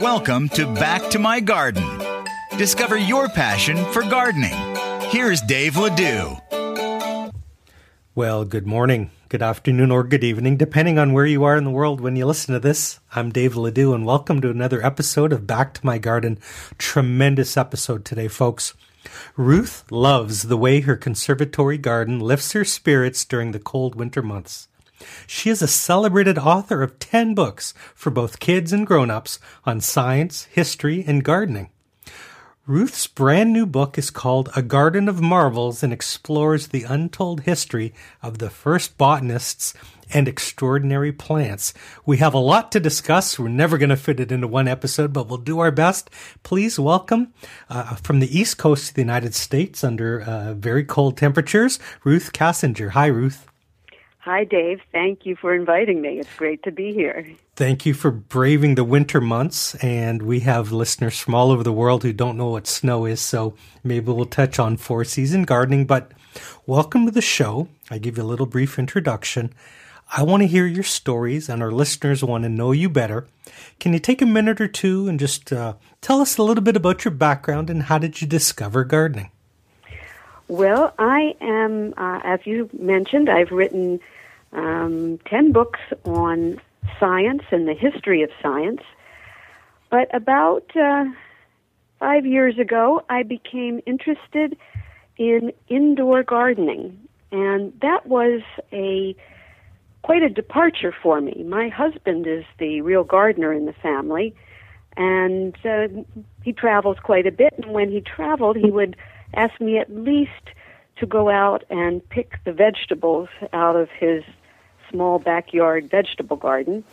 Welcome to Back to My Garden. Discover your passion for gardening. Here's Dave Ledoux. Well, good morning, good afternoon, or good evening, depending on where you are in the world when you listen to this. I'm Dave Ledoux, and welcome to another episode of Back to My Garden. Tremendous episode today, folks. Ruth loves the way her conservatory garden lifts her spirits during the cold winter months. She is a celebrated author of 10 books for both kids and grown-ups on science, history, and gardening. Ruth's brand new book is called A Garden of Marvels and explores the untold history of the first botanists and extraordinary plants. We have a lot to discuss. We're never going to fit it into one episode, but we'll do our best. Please welcome uh, from the East Coast of the United States under uh, very cold temperatures, Ruth Kassinger. Hi, Ruth. Hi, Dave. Thank you for inviting me. It's great to be here. Thank you for braving the winter months. And we have listeners from all over the world who don't know what snow is. So maybe we'll touch on four season gardening. But welcome to the show. I give you a little brief introduction. I want to hear your stories, and our listeners want to know you better. Can you take a minute or two and just uh, tell us a little bit about your background and how did you discover gardening? Well, I am, uh, as you mentioned, I've written um, 10 books on science and the history of science. But about uh, five years ago, I became interested in indoor gardening. And that was a quite a departure for me. My husband is the real gardener in the family, and uh, he travels quite a bit. And when he traveled, he would ask me at least to go out and pick the vegetables out of his small backyard vegetable garden.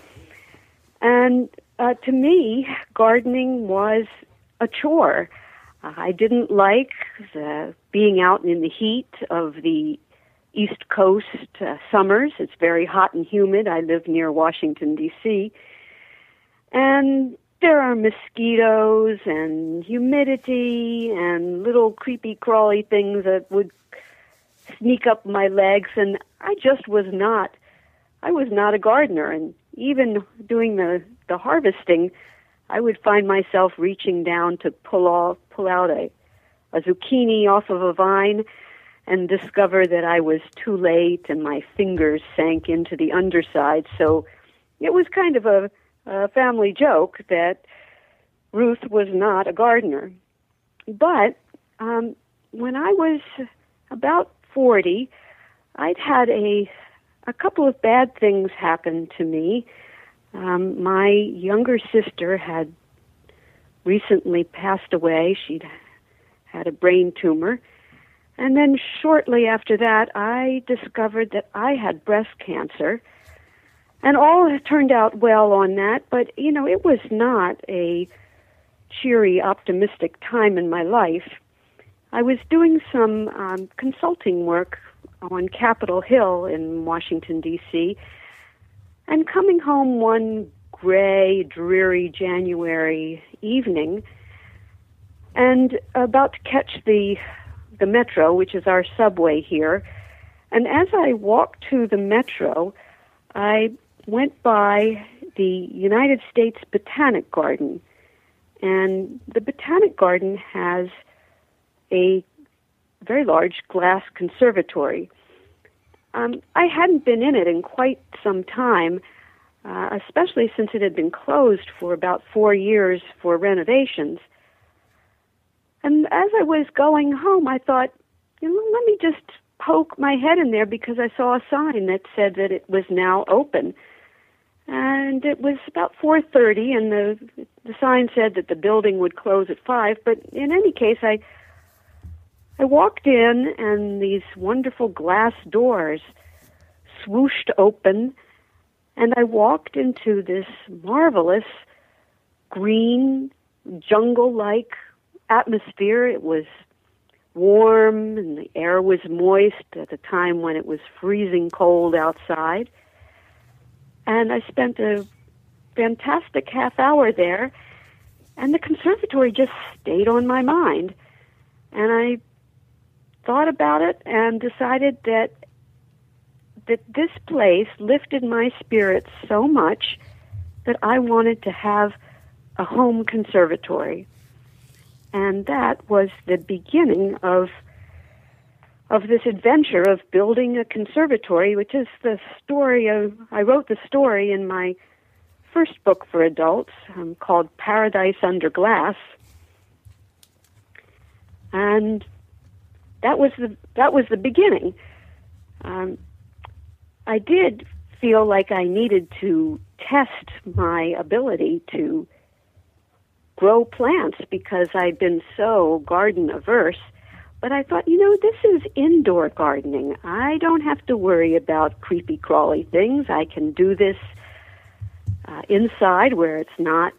And uh, to me, gardening was a chore. I didn't like the, being out in the heat of the East Coast uh, summers. It's very hot and humid. I live near Washington, D.C. And there are mosquitoes and humidity and little creepy crawly things that would sneak up my legs and I just was not I was not a gardener. And even doing the the harvesting I would find myself reaching down to pull off pull out a a zucchini off of a vine and discover that I was too late and my fingers sank into the underside. So it was kind of a a family joke that Ruth was not a gardener. But um, when I was about 40, I'd had a a couple of bad things happen to me. Um, my younger sister had recently passed away. She'd had a brain tumor. And then shortly after that, I discovered that I had breast cancer and all turned out well on that, but you know, it was not a cheery, optimistic time in my life. I was doing some um, consulting work on Capitol Hill in Washington, D.C., and coming home one gray, dreary January evening, and about to catch the the metro, which is our subway here. And as I walked to the metro, I went by the United States Botanic Garden, and the Botanic Garden has a very large glass conservatory. Um, I hadn't been in it in quite some time, uh, especially since it had been closed for about four years for renovations. And as I was going home, I thought, you know, let me just poke my head in there because I saw a sign that said that it was now open and it was about 4:30 and the the sign said that the building would close at 5 but in any case I I walked in and these wonderful glass doors swooshed open and I walked into this marvelous green jungle-like atmosphere. It was warm and the air was moist at a time when it was freezing cold outside and I spent a fantastic half hour there, and the conservatory just stayed on my mind. And I thought about it and decided that that this place lifted my spirits so much that I wanted to have a home conservatory. And that was the beginning of of this adventure of building a conservatory, which is the story of I wrote the story in my first book for adults um, called Paradise Under Glass. And that was the that was the beginning. Um, I did feel like I needed to test my ability to grow plants because I'd been so garden averse. But I thought, you know, this is indoor gardening. I don't have to worry about creepy crawly things. I can do this uh, inside where it's not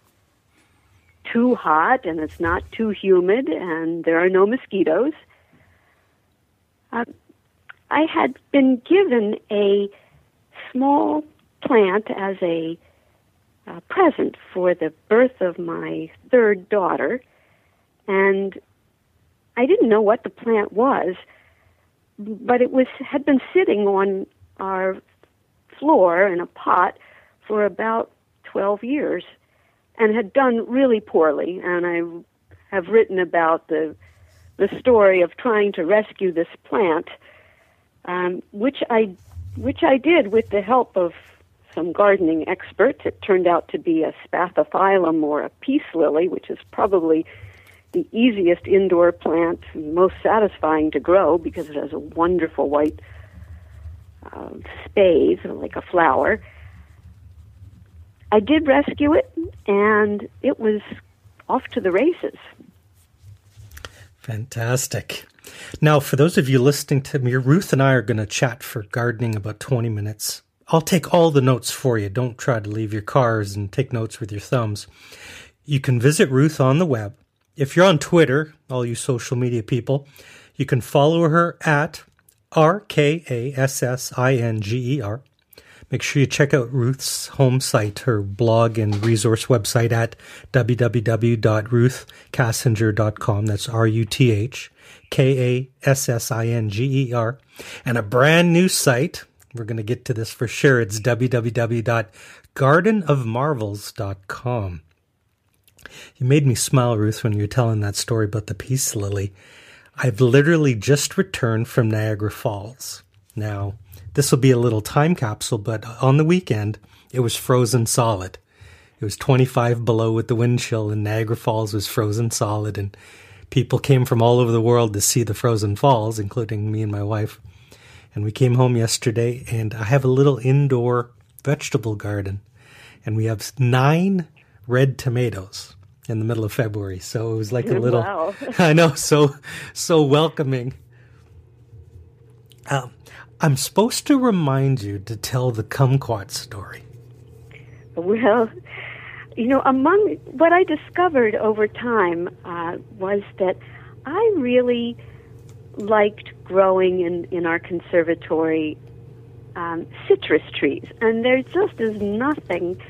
too hot and it's not too humid and there are no mosquitoes. Uh, I had been given a small plant as a uh, present for the birth of my third daughter, and I didn't know what the plant was, but it was had been sitting on our floor in a pot for about 12 years and had done really poorly and I have written about the the story of trying to rescue this plant um, which I which I did with the help of some gardening experts. It turned out to be a spathiphyllum or a peace lily, which is probably the easiest indoor plant, most satisfying to grow because it has a wonderful white uh, spathe, like a flower. I did rescue it, and it was off to the races. Fantastic. Now, for those of you listening to me, Ruth and I are going to chat for gardening about 20 minutes. I'll take all the notes for you. Don't try to leave your cars and take notes with your thumbs. You can visit Ruth on the web. If you're on Twitter, all you social media people, you can follow her at R K A S S I N G E R. Make sure you check out Ruth's home site, her blog and resource website at www.ruthkassinger.com. That's R U T H K A S S I N G E R. And a brand new site. We're going to get to this for sure. It's www.gardenofmarvels.com. You made me smile, Ruth, when you were telling that story about the peace lily. I've literally just returned from Niagara Falls. Now, this will be a little time capsule, but on the weekend, it was frozen solid. It was 25 below with the wind chill, and Niagara Falls was frozen solid, and people came from all over the world to see the frozen falls, including me and my wife. And we came home yesterday, and I have a little indoor vegetable garden, and we have nine red tomatoes in the middle of February. So it was like a little, wow. I know, so so welcoming. Um, I'm supposed to remind you to tell the kumquat story. Well, you know, among what I discovered over time uh, was that I really liked growing in, in our conservatory um, citrus trees, and there just is nothing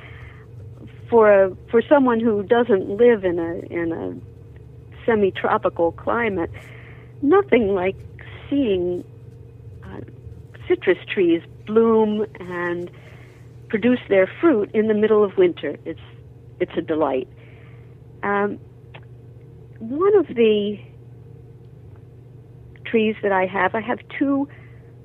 for a for someone who doesn't live in a in a semi-tropical climate, nothing like seeing uh, citrus trees bloom and produce their fruit in the middle of winter. It's it's a delight. Um, one of the trees that I have, I have two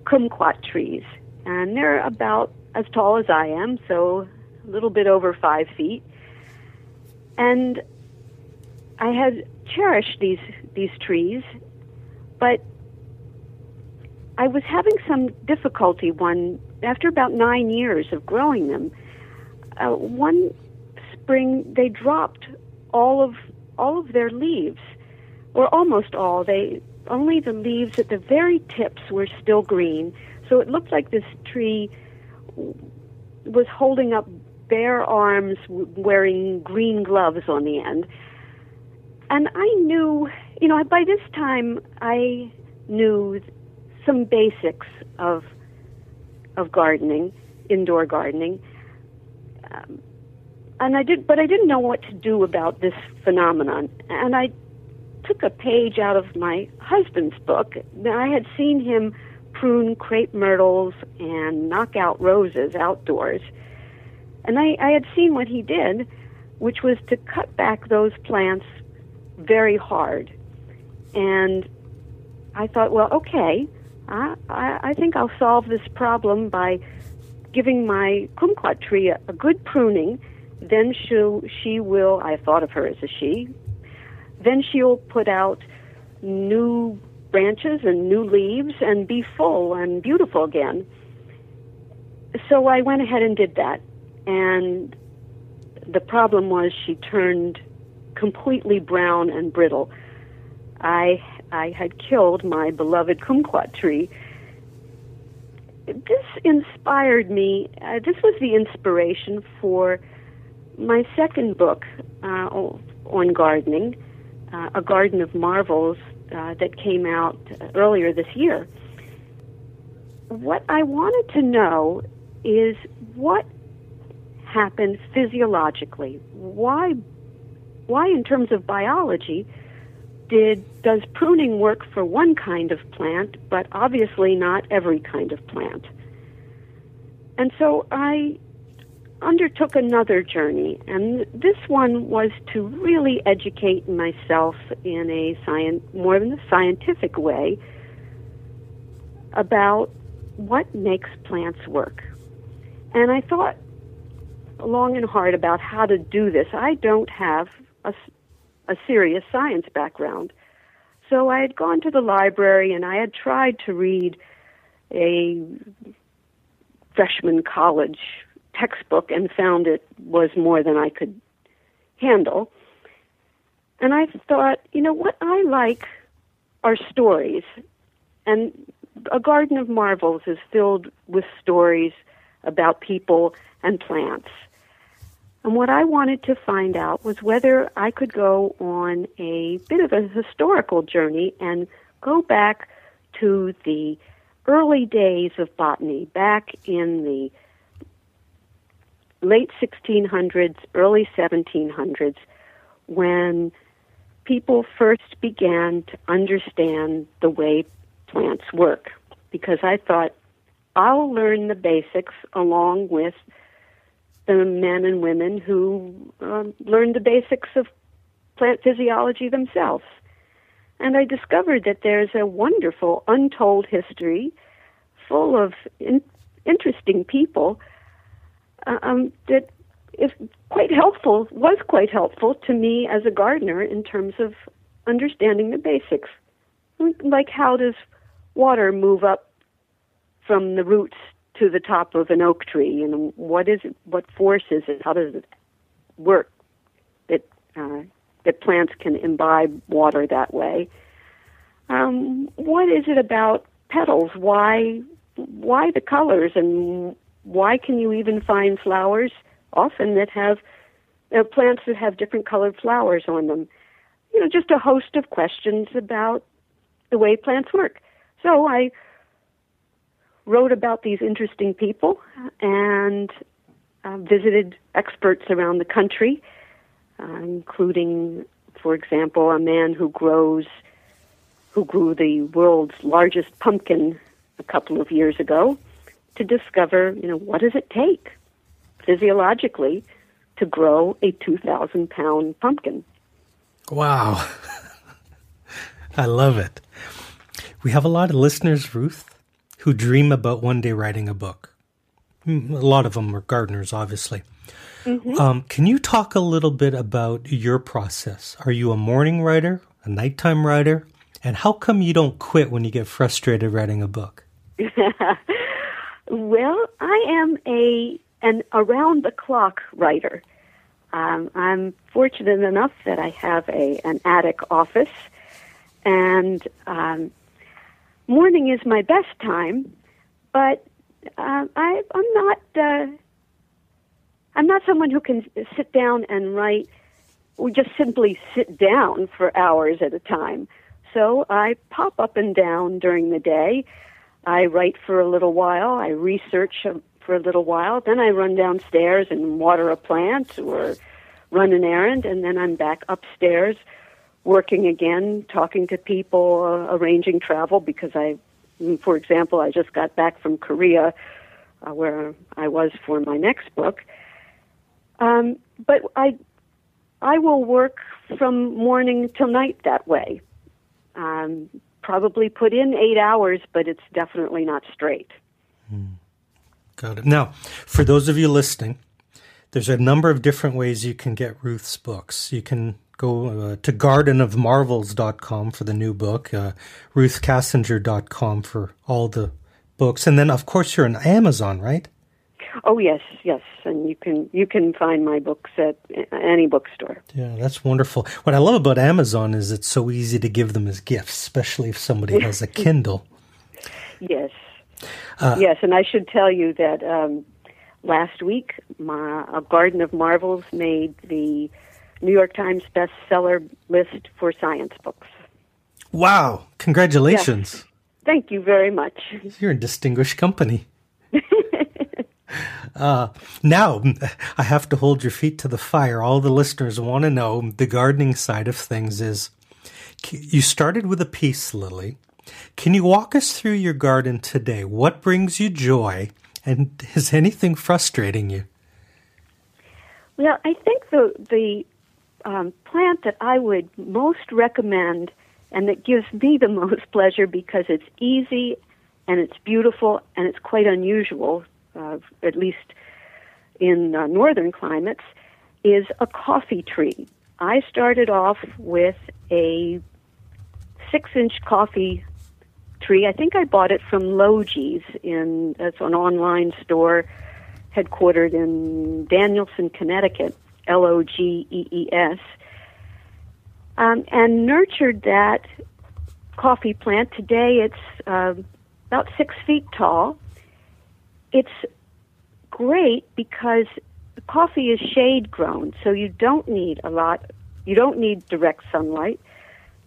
kumquat trees, and they're about as tall as I am, so a little bit over five feet. And I had cherished these these trees, but I was having some difficulty one after about nine years of growing them. Uh, one spring they dropped all of all of their leaves, or almost all. They only the leaves at the very tips were still green, so it looked like this tree was holding up bare arms, wearing green gloves on the end. And I knew, you know, by this time I knew some basics of of gardening, indoor gardening. Um, and I did, but I didn't know what to do about this phenomenon. And I took a page out of my husband's book. I had seen him prune crepe myrtles and knock out roses outdoors, and I, I had seen what he did. which was to cut back those plants very hard. And I thought, well, okay, I, I, I think I'll solve this problem by giving my kumquat tree a, a good pruning. Then she'll, she will, I thought of her as a she, then she'll put out new branches and new leaves and be full and beautiful again. So I went ahead and did that. And the problem was she turned completely brown and brittle. I I had killed my beloved kumquat tree. This inspired me. Uh, this was the inspiration for my second book uh, on gardening, uh, A Garden of Marvels, uh, that came out earlier this year. What I wanted to know is what happened physiologically. Why, why in terms of biology, did does pruning work for one kind of plant, but obviously not every kind of plant? And so I undertook another journey, and this one was to really educate myself in a science, more than a scientific way about what makes plants work. And I thought long and hard about how to do this. I don't have a, a serious science background. So I had gone to the library and I had tried to read a freshman college textbook and found it was more than I could handle. And I thought, you know, what I like are stories. And A Garden of Marvels is filled with stories about people and plants. And what I wanted to find out was whether I could go on a bit of a historical journey and go back to the early days of botany, back in the late 1600s, early 1700s, when people first began to understand the way plants work. Because I thought, I'll learn the basics along with the men and women who um, learned the basics of plant physiology themselves. And I discovered that there's a wonderful untold history full of in- interesting people uh, um, that is quite helpful, was quite helpful to me as a gardener in terms of understanding the basics. Like how does water move up from the roots to the top of an oak tree and what is it what force is it how does it work that uh, that plants can imbibe water that way? Um, what is it about petals? Why why the colors? And why can you even find flowers often that have uh, plants that have different colored flowers on them? You know just a host of questions about the way plants work. So i wrote about these interesting people and uh, visited experts around the country, uh, including, for example, a man who grows, who grew the world's largest pumpkin a couple of years ago, to discover, you know, what does it take physiologically to grow a 2,000 pound pumpkin. Wow. I love it. We have a lot of listeners, Ruth, who dream about one day writing a book. Hmm, a lot of them are gardeners, obviously. Mm-hmm. Um, can you talk a little bit about your process? Are you a morning writer, a nighttime writer, and how come you don't quit when you get frustrated writing a book? well, I am a an around the clock writer. Um, I'm fortunate enough that I have a an attic office, and um, morning is my best time, but uh, I, I'm not. Uh, I'm not someone who can sit down and write, or just simply sit down for hours at a time. So I pop up and down during the day. I write for a little while. I research for a little while. Then I run downstairs and water a plant or run an errand, and then I'm back upstairs working again, talking to people, uh, arranging travel because I, for example, I just got back from Korea, uh, where I was for my next book. Um, but I I will work from morning till night that way. Um, probably put in eight hours, but it's definitely not straight. Got it. Now, for those of you listening, there's a number of different ways you can get Ruth's books. You can go uh, to gardenofmarvels.com for the new book, uh, ruthkassinger.com for all the books, and then of course you're on Amazon, right? Oh yes, yes, and you can you can find my books at any bookstore. Yeah, that's wonderful. What I love about Amazon is it's so easy to give them as gifts, especially if somebody has a Kindle. Yes, yes, and I should tell you that um, last week, my a Garden of Marvels made the New York Times bestseller list for science books. Wow! Congratulations. Thank you very much. You're in distinguished company. uh, now, I have to hold your feet to the fire. All the listeners want to know the gardening side of things is you started with a peace lily. Can you walk us through your garden today? What brings you joy? And is anything frustrating you? Well, I think the the um, plant that I would most recommend and that gives me the most pleasure because it's easy and it's beautiful and it's quite unusual, uh, at least in uh, northern climates, is a coffee tree. I started off with a six inch coffee tree. I think I bought it from Logee's in it's an online store headquartered in Danielson, Connecticut, L O G E E S, um, and nurtured that coffee plant. Today it's uh, about six feet tall. It's great because the coffee is shade grown, so you don't need a lot. You don't need direct sunlight.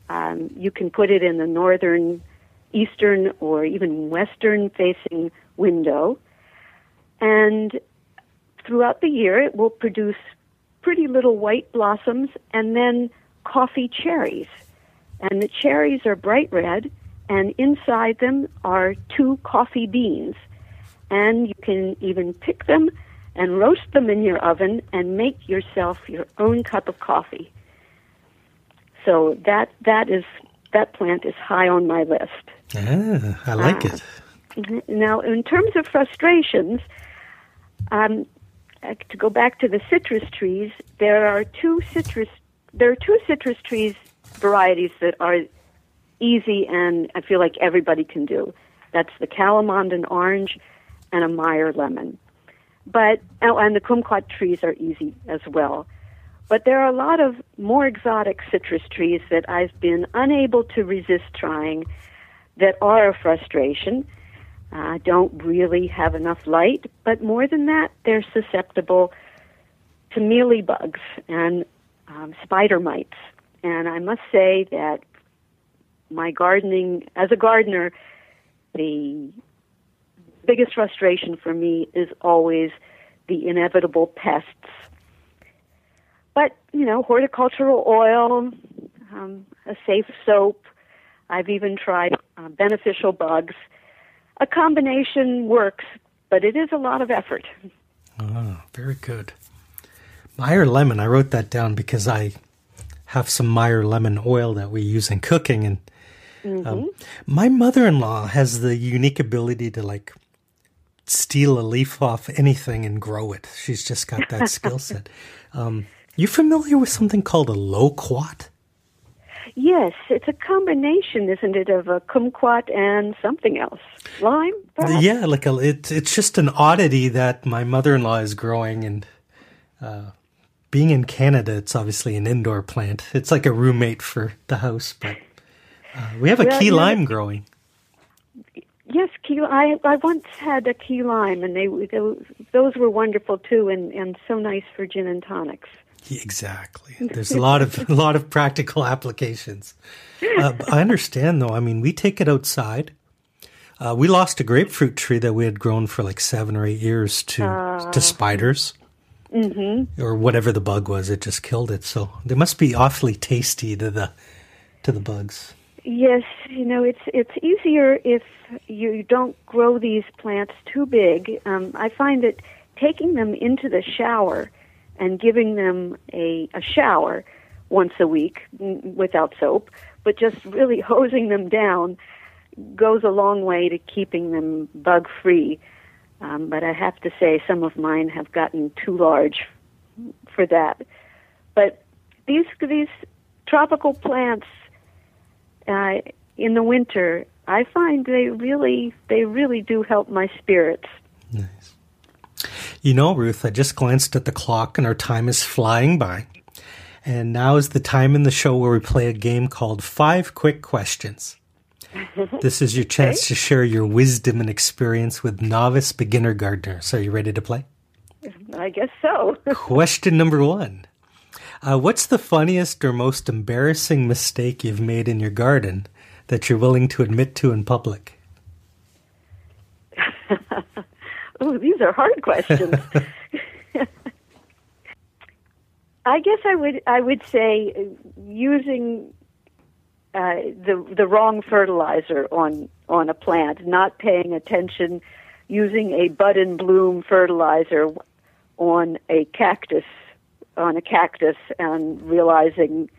Um, you can put it in the northern, eastern, or even western facing window. And throughout the year, it will produce pretty little white blossoms and then coffee cherries. And the cherries are bright red, and inside them are two coffee beans. And you can even pick them and roast them in your oven and make yourself your own cup of coffee. So that that is that plant is high on my list. Ah, I like Ah. it. Mhm. Now, in terms of frustrations, um, uh, Uh, to go back to the citrus trees, there are two citrus there are two citrus trees varieties that are easy and I feel like everybody can do. That's the Calamondin orange and a Meyer lemon. But oh, and the kumquat trees are easy as well. But there are a lot of more exotic citrus trees that I've been unable to resist trying that are a frustration. Uh, don't really have enough light, but more than that, they're susceptible to mealybugs and um, spider mites. And I must say that my gardening, as a gardener, the biggest frustration for me is always the inevitable pests. But, you know, horticultural oil, um, a safe soap, I've even tried uh, beneficial bugs. A combination works, but it is a lot of effort. Ah, very good. Meyer lemon. I wrote that down because I have some Meyer lemon oil that we use in cooking, and um, my mother-in-law has the unique ability to like steal a leaf off anything and grow it. She's just got that skill set. Um, you familiar with something called a loquat? Yes, it's a combination, isn't it, of a kumquat and something else? Lime? perhaps? Yeah, like a, it, it's just an oddity that my mother-in-law is growing, and uh, being in Canada, it's obviously an indoor plant. It's like a roommate for the house, but uh, we have a Well, key know- lime growing. Yes, key. I I once had a key lime, and they, they those were wonderful too, and and so nice for gin and tonics. Exactly. There's a lot of a lot of practical applications. Uh, I understand, though. I mean, we take it outside. Uh, we lost a grapefruit tree that we had grown for like seven or eight years to to spiders, mm-hmm. or whatever the bug was. It just killed it. So they must be awfully tasty to the to the bugs. Yes, you know it's it's easier if you don't grow these plants too big. Um, I find that taking them into the shower and giving them a, a shower once a week without soap, but just really hosing them down goes a long way to keeping them bug free. Um, but I have to say, some of mine have gotten too large for that. But these these tropical plants uh, in the winter, I find they really they really do help my spirits. Nice. You know, Ruth, I just glanced at the clock and our time is flying by. And now is the time in the show where we play a game called Five Quick Questions. this is your chance okay. to share your wisdom and experience with novice beginner gardeners. Are you ready to play? I guess so. Question number one uh, What's the funniest or most embarrassing mistake you've made in your garden that you're willing to admit to in public? Oh, these are hard questions. I guess I would I would say using uh, the the wrong fertilizer on on a plant, not paying attention, using a bud and bloom fertilizer on a cactus on a cactus, and realizing,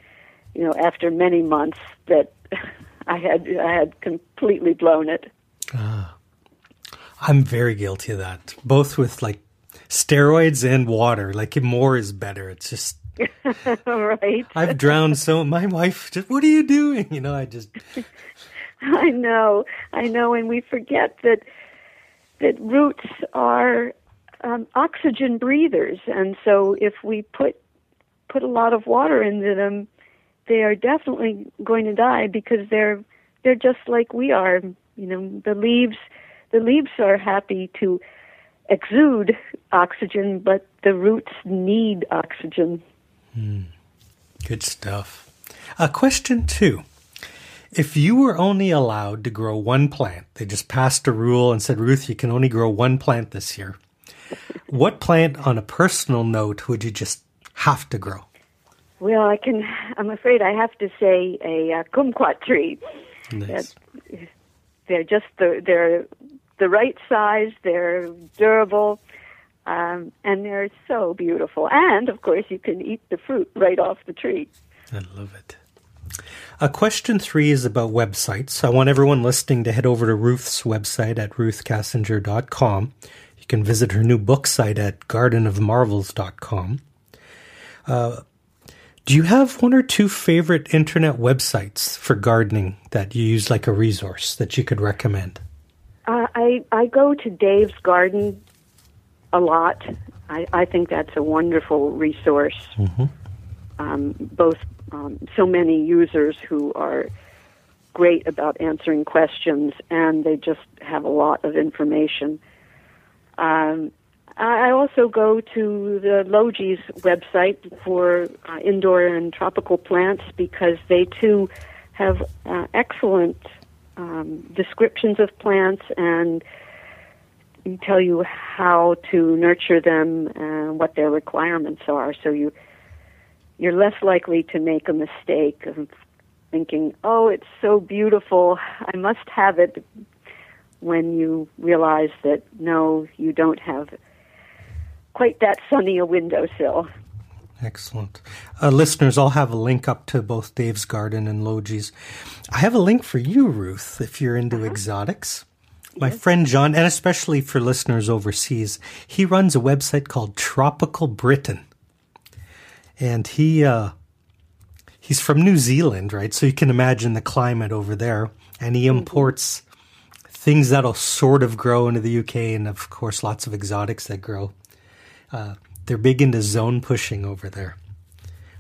you know, after many months that I had I had completely blown it. I'm very guilty of that, both with like steroids and water. Like more is better. It's just right. I've drowned so. My wife just, what are you doing? You know, I just. I know, I know, and we forget that that roots are um, oxygen breathers, and so if we put put a lot of water into them, they are definitely going to die because they're they're just like we are. You know, the leaves the leaves are happy to exude oxygen, but the roots need oxygen. Mm, good stuff. Uh, question two. If you were only allowed to grow one plant, they just passed a rule and said, Ruth, you can only grow one plant this year. what plant, on a personal note, would you just have to grow? Well, I can. I'm afraid I have to say a uh, kumquat tree. Nice. They're just the they're the right size. They're durable, um, and they're so beautiful. And of course, you can eat the fruit right off the tree. I love it. Uh, question three is about websites. I want everyone listening to head over to Ruth's website at ruthkassinger.com. You can visit her new book site at gardenofmarvels.com. Uh, do you have one or two favorite internet websites for gardening that you use like a resource that you could recommend? I I go to Dave's Garden a lot. I, I think that's a wonderful resource. Mm-hmm. Um, both um, so many users who are great about answering questions, and they just have a lot of information. Um, I also go to the Logee's website for uh, indoor and tropical plants because they too have uh, excellent um, descriptions of plants and tell you how to nurture them and what their requirements are. So you you're less likely to make a mistake of thinking, "Oh, it's so beautiful, I must have it," when you realize that no, you don't have quite that sunny a windowsill. Excellent. Uh, listeners, I'll have a link up to both Dave's Garden and Logee's. I have a link for you, Ruth, if you're into uh-huh. exotics. My yes. friend John, and especially for listeners overseas, he runs a website called Tropical Britain. And he uh, he's from New Zealand, right? So you can imagine the climate over there. And he mm-hmm. imports things that'll sort of grow into the UK, and of course, lots of exotics that grow. Uh, they're big into zone pushing over there.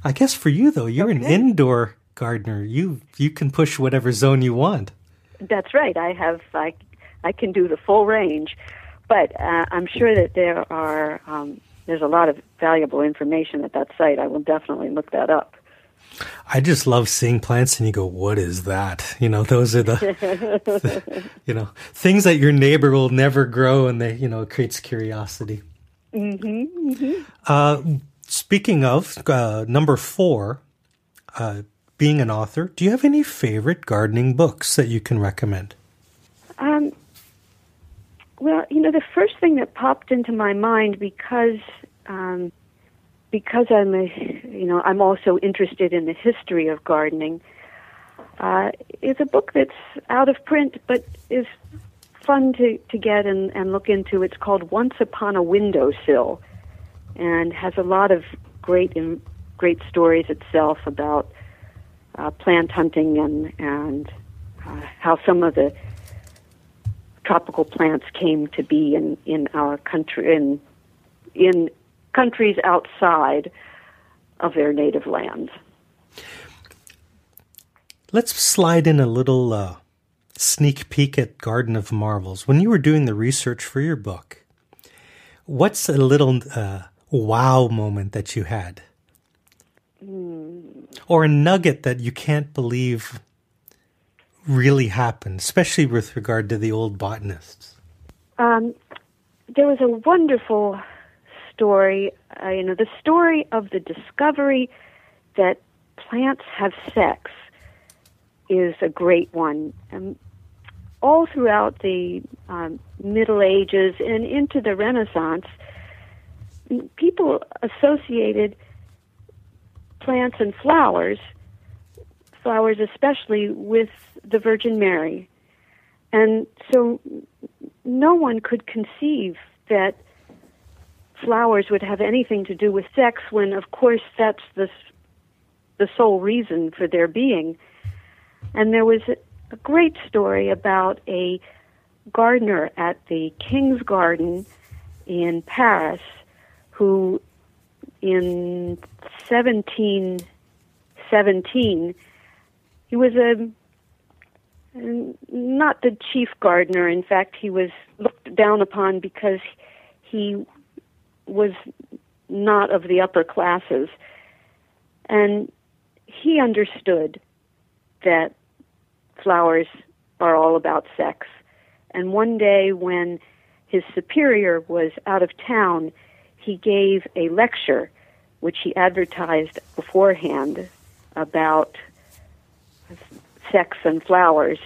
I guess for you though, you're okay. an indoor gardener. You you can push whatever zone you want. That's right. I have I I can do the full range, but uh, I'm sure that there are um, there's a lot of valuable information at that site. I will definitely look that up. I just love seeing plants and you go, what is that? You know, those are the, the, you know, things that your neighbor will never grow and they, you know, it creates curiosity. Mm-hmm, mm-hmm. Uh, speaking of uh, number four, uh, being an author, do you have any favorite gardening books that you can recommend? Um, well, you know, the first thing that popped into my mind because um, because I'm a, you know, I'm also interested in the history of gardening. Uh, it's a book that's out of print, but is fun to, to get and, and look into. It's called Once Upon a Windowsill, and has a lot of great great stories itself about uh, plant hunting and and uh, how some of the tropical plants came to be in, in our country in in countries outside of their native lands. Let's slide in a little uh, sneak peek at Garden of Marvels. When you were doing the research for your book, what's a little uh, wow moment that you had? Mm. Or a nugget that you can't believe really happened, especially with regard to the old botanists? Um, there was a wonderful story, uh, you know, the story of the discovery that plants have sex is a great one. Um, all throughout the um, Middle Ages and into the Renaissance, people associated plants and flowers, flowers especially, with the Virgin Mary. And so no one could conceive that flowers would have anything to do with sex when, of course, that's the, the sole reason for their being. And there was a, a great story about a gardener at the King's Garden in Paris who, in 1717, he was a not the chief gardener. In fact, he was looked down upon because he was not of the upper classes. And he understood that flowers are all about sex. And one day when his superior was out of town, he gave a lecture which he advertised beforehand about sex and flowers.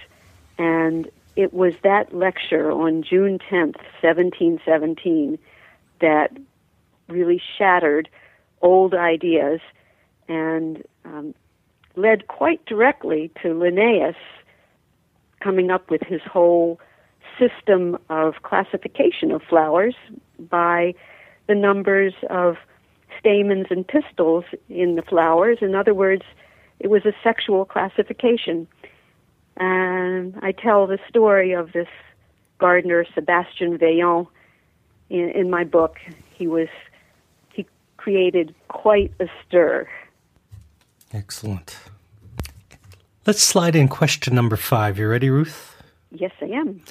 And it was that lecture on June 10th, 1717, that really shattered old ideas and um, led quite directly to Linnaeus coming up with his whole system of classification of flowers by the numbers of stamens and pistils in the flowers. In other words, it was a sexual classification. And I tell the story of this gardener, Sebastian Vaillant, in, in my book. He was he created quite a stir. Excellent. Let's slide in question number five. You ready, Ruth? Yes, I am.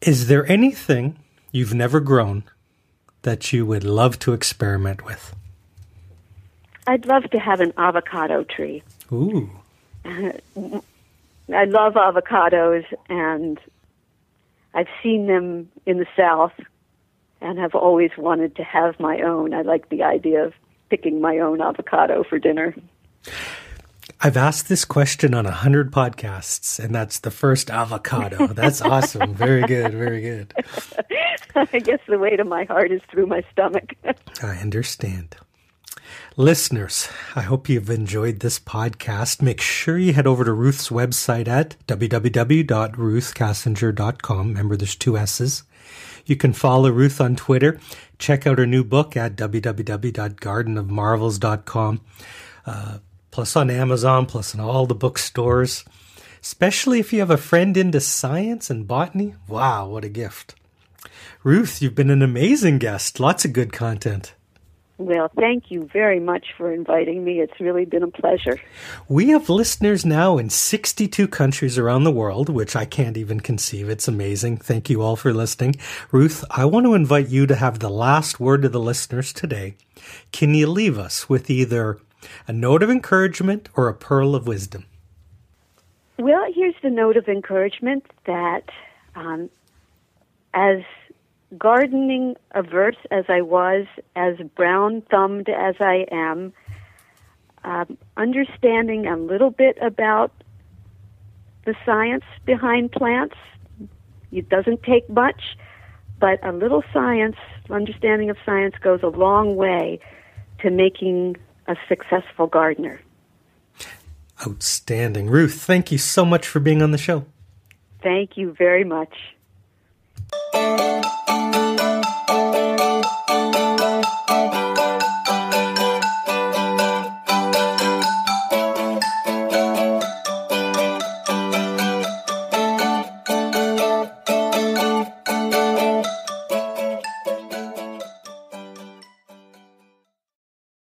Is there anything you've never grown that you would love to experiment with? I'd love to have an avocado tree. Ooh. I love avocados, and I've seen them in the South and have always wanted to have my own. I like the idea of picking my own avocado for dinner. I've asked this question on a hundred podcasts, and that's the first avocado. That's awesome. Very good. Very good. I guess the weight of my heart is through my stomach. I understand. Listeners, I hope you've enjoyed this podcast. Make sure you head over to Ruth's website at www.ruthkassinger.com. Remember, there's two S's. You can follow Ruth on Twitter. Check out her new book at www.gardenofmarvels.com. Uh, plus on Amazon, plus in all the bookstores. Especially if you have a friend into science and botany. Wow, what a gift. Ruth, you've been an amazing guest. Lots of good content. Well, thank you very much for inviting me. It's really been a pleasure. We have listeners now in 62 countries around the world, which I can't even conceive. It's amazing. Thank you all for listening. Ruth, I want to invite you to have the last word to the listeners today. Can you leave us with either a note of encouragement or a pearl of wisdom? Well, here's the note of encouragement that um, as gardening averse as I was, as brown thumbed as I am, um, understanding a little bit about the science behind plants. It doesn't take much, but a little science, understanding of science goes a long way to making a successful gardener. Outstanding. Ruth, thank you so much for being on the show. Thank you very much.